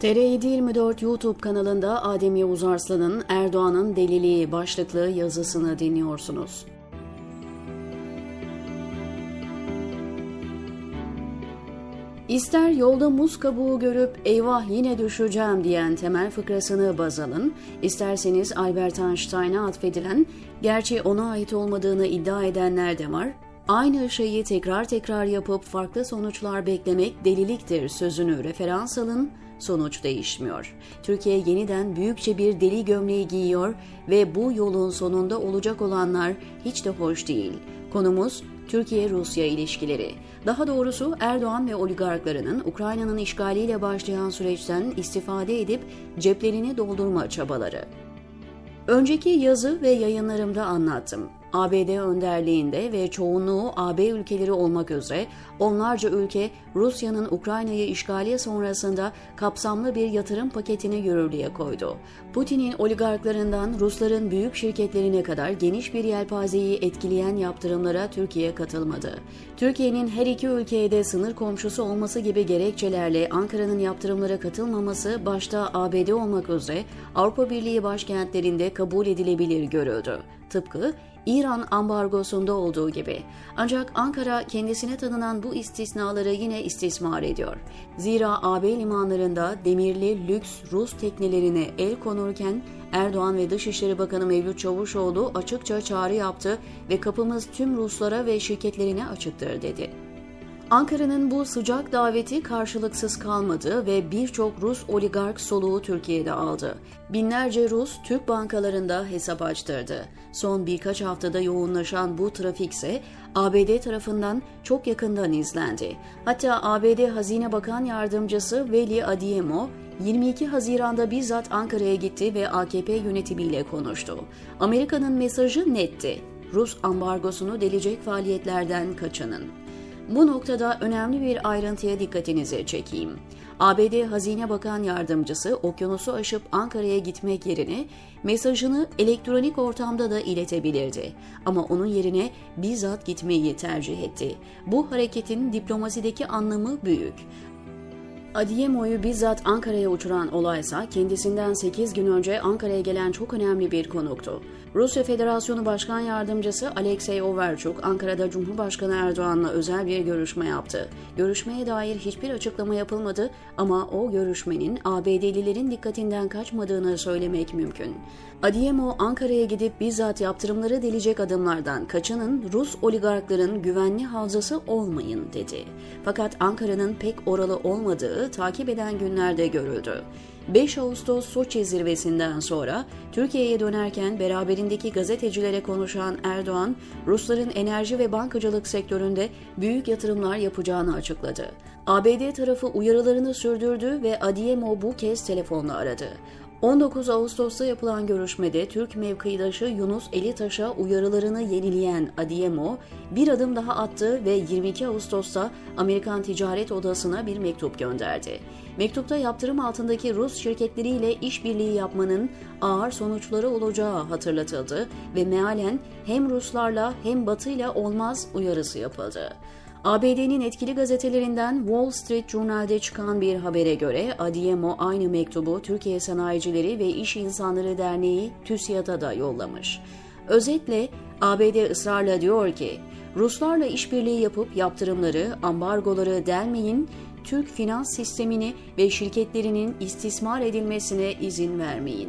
TR724 YouTube kanalında Adem Yavuz Arslan'ın Erdoğan'ın Deliliği başlıklı yazısını dinliyorsunuz. İster yolda muz kabuğu görüp eyvah yine düşeceğim diyen temel fıkrasını baz alın, isterseniz Albert Einstein'a atfedilen, gerçi ona ait olmadığını iddia edenler de var, Aynı şeyi tekrar tekrar yapıp farklı sonuçlar beklemek deliliktir sözünü referans alın, sonuç değişmiyor. Türkiye yeniden büyükçe bir deli gömleği giyiyor ve bu yolun sonunda olacak olanlar hiç de hoş değil. Konumuz Türkiye-Rusya ilişkileri. Daha doğrusu Erdoğan ve oligarklarının Ukrayna'nın işgaliyle başlayan süreçten istifade edip ceplerini doldurma çabaları. Önceki yazı ve yayınlarımda anlattım. ABD önderliğinde ve çoğunluğu AB ülkeleri olmak üzere onlarca ülke Rusya'nın Ukrayna'yı işgali sonrasında kapsamlı bir yatırım paketini yürürlüğe koydu. Putin'in oligarklarından Rusların büyük şirketlerine kadar geniş bir yelpazeyi etkileyen yaptırımlara Türkiye katılmadı. Türkiye'nin her iki ülkeye de sınır komşusu olması gibi gerekçelerle Ankara'nın yaptırımlara katılmaması başta ABD olmak üzere Avrupa Birliği başkentlerinde kabul edilebilir görüldü. Tıpkı İran ambargosunda olduğu gibi. Ancak Ankara kendisine tanınan bu istisnaları yine istismar ediyor. Zira AB limanlarında demirli lüks Rus teknelerine el konurken Erdoğan ve Dışişleri Bakanı Mevlüt Çavuşoğlu açıkça çağrı yaptı ve kapımız tüm Ruslara ve şirketlerine açıktır dedi. Ankara'nın bu sıcak daveti karşılıksız kalmadı ve birçok Rus oligark soluğu Türkiye'de aldı. Binlerce Rus Türk bankalarında hesap açtırdı. Son birkaç haftada yoğunlaşan bu trafik ise ABD tarafından çok yakından izlendi. Hatta ABD Hazine Bakan Yardımcısı Veli Adiemo 22 Haziran'da bizzat Ankara'ya gitti ve AKP yönetimiyle konuştu. Amerika'nın mesajı netti. Rus ambargosunu delecek faaliyetlerden kaçının. Bu noktada önemli bir ayrıntıya dikkatinizi çekeyim. ABD Hazine Bakan Yardımcısı okyanusu aşıp Ankara'ya gitmek yerine mesajını elektronik ortamda da iletebilirdi. Ama onun yerine bizzat gitmeyi tercih etti. Bu hareketin diplomasideki anlamı büyük. Adiemo'yu bizzat Ankara'ya uçuran olaysa kendisinden 8 gün önce Ankara'ya gelen çok önemli bir konuktu. Rusya Federasyonu Başkan Yardımcısı Alexey Overchuk Ankara'da Cumhurbaşkanı Erdoğan'la özel bir görüşme yaptı. Görüşmeye dair hiçbir açıklama yapılmadı ama o görüşmenin ABD'lilerin dikkatinden kaçmadığını söylemek mümkün. Adiemo Ankara'ya gidip bizzat yaptırımları delecek adımlardan kaçının Rus oligarkların güvenli havzası olmayın dedi. Fakat Ankara'nın pek oralı olmadığı takip eden günlerde görüldü. 5 Ağustos Soçi zirvesinden sonra Türkiye'ye dönerken beraberindeki gazetecilere konuşan Erdoğan, Rusların enerji ve bankacılık sektöründe büyük yatırımlar yapacağını açıkladı. ABD tarafı uyarılarını sürdürdü ve Adiemo bu kez telefonla aradı. 19 Ağustos'ta yapılan görüşmede Türk mevkidaşı Yunus Elitaş'a uyarılarını yenileyen Adiemo bir adım daha attı ve 22 Ağustos'ta Amerikan Ticaret Odası'na bir mektup gönderdi. Mektupta yaptırım altındaki Rus şirketleriyle işbirliği yapmanın ağır sonuçları olacağı hatırlatıldı ve mealen hem Ruslarla hem Batı'yla olmaz uyarısı yapıldı. ABD'nin etkili gazetelerinden Wall Street Journal'de çıkan bir habere göre Adiemo aynı mektubu Türkiye Sanayicileri ve İş İnsanları Derneği TÜSİAD'a da yollamış. Özetle ABD ısrarla diyor ki, Ruslarla işbirliği yapıp yaptırımları, ambargoları delmeyin, Türk finans sistemini ve şirketlerinin istismar edilmesine izin vermeyin.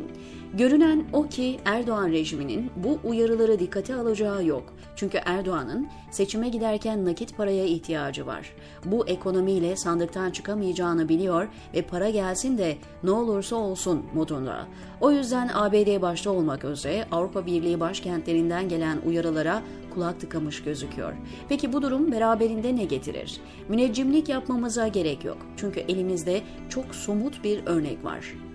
Görünen o ki Erdoğan rejiminin bu uyarıları dikkate alacağı yok. Çünkü Erdoğan'ın seçime giderken nakit paraya ihtiyacı var. Bu ekonomiyle sandıktan çıkamayacağını biliyor ve para gelsin de ne olursa olsun modunda. O yüzden ABD başta olmak üzere Avrupa Birliği başkentlerinden gelen uyarılara kulak tıkamış gözüküyor. Peki bu durum beraberinde ne getirir? Müneccimlik yapmamıza gerek yok. Çünkü elimizde çok somut bir örnek var.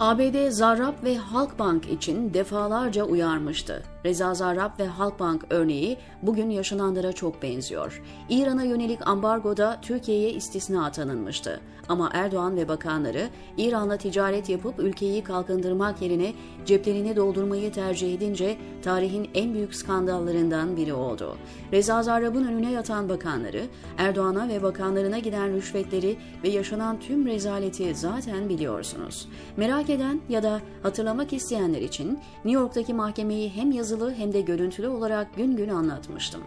ABD Zarrab ve Halkbank için defalarca uyarmıştı. Reza Zarrab ve Halkbank örneği bugün yaşananlara çok benziyor. İran'a yönelik ambargoda Türkiye'ye istisna tanınmıştı. Ama Erdoğan ve bakanları İran'la ticaret yapıp ülkeyi kalkındırmak yerine ceplerini doldurmayı tercih edince tarihin en büyük skandallarından biri oldu. Reza Zarrab'ın önüne yatan bakanları Erdoğan'a ve bakanlarına giden rüşvetleri ve yaşanan tüm rezaleti zaten biliyorsunuz. Merak eden ya da hatırlamak isteyenler için New York'taki mahkemeyi hem yazılı hem de görüntülü olarak gün gün anlatmıştım.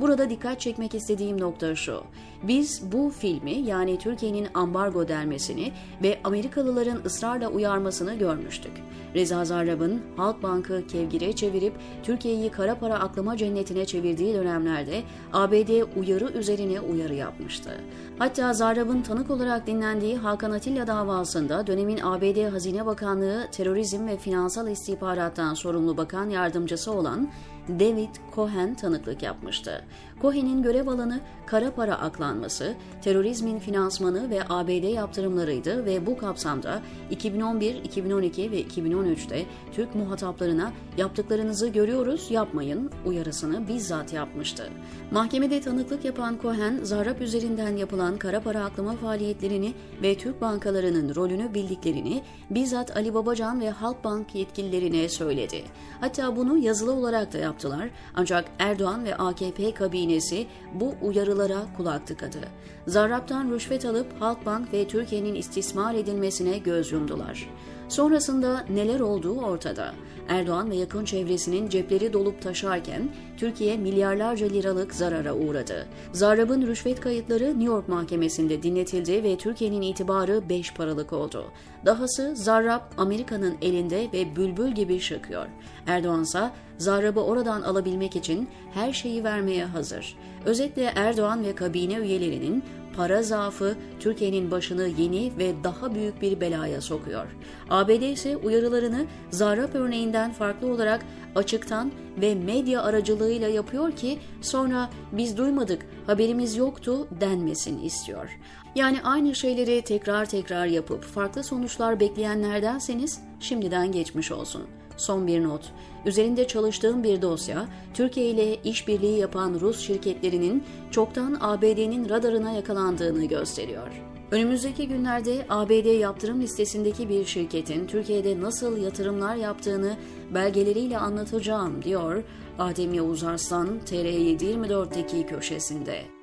Burada dikkat çekmek istediğim nokta şu. Biz bu filmi yani Türkiye'nin ambargo dermesini ve Amerikalıların ısrarla uyarmasını görmüştük. Reza Zarrab'ın Halkbank'ı kevgire çevirip Türkiye'yi kara para aklama cennetine çevirdiği dönemlerde ABD uyarı üzerine uyarı yapmıştı. Hatta Zarrab'ın tanık olarak dinlendiği Hakan Atilla davasında dönemin ABD Hazine Bakanlığı terörizm ve finansal istihbarattan sorumlu bakan yardımcısı olan David Cohen tanıklık yapmıştı. Cohen'in görev alanı kara para aklanması, terörizmin finansmanı ve ABD yaptırımlarıydı ve bu kapsamda 2011, 2012 ve 2013'te Türk muhataplarına yaptıklarınızı görüyoruz yapmayın uyarısını bizzat yapmıştı. Mahkemede tanıklık yapan Cohen, Zarrab üzerinden yapılan kara para aklama faaliyetlerini ve Türk bankalarının rolünü bildiklerini bizzat Ali Babacan ve Halkbank yetkililerine söyledi. Hatta bunu yazılı olarak da yaptılar ancak Erdoğan ve AKP kabinesi bu uyarılara kulak tıkadı. Zarrab'tan rüşvet alıp Halkbank ve Türkiye'nin istismar edilmesine göz yumdular. Sonrasında neler olduğu ortada. Erdoğan ve yakın çevresinin cepleri dolup taşarken Türkiye milyarlarca liralık zarara uğradı. Zarrab'ın rüşvet kayıtları New York mahkemesinde dinletildi ve Türkiye'nin itibarı beş paralık oldu. Dahası Zarrab Amerika'nın elinde ve bülbül gibi şakıyor. Erdoğan ise Zarrab'ı oradan alabilmek için her şeyi vermeye hazır. Özetle Erdoğan ve kabine üyelerinin para zaafı Türkiye'nin başını yeni ve daha büyük bir belaya sokuyor. ABD ise uyarılarını Zarrab örneğinden farklı olarak açıktan ve medya aracılığıyla yapıyor ki sonra biz duymadık, haberimiz yoktu denmesin istiyor. Yani aynı şeyleri tekrar tekrar yapıp farklı sonuçlar bekleyenlerdenseniz şimdiden geçmiş olsun. Son bir not. Üzerinde çalıştığım bir dosya, Türkiye ile işbirliği yapan Rus şirketlerinin çoktan ABD'nin radarına yakalandığını gösteriyor. Önümüzdeki günlerde ABD yaptırım listesindeki bir şirketin Türkiye'de nasıl yatırımlar yaptığını belgeleriyle anlatacağım diyor Adem Yavuz Arslan TR724'teki köşesinde.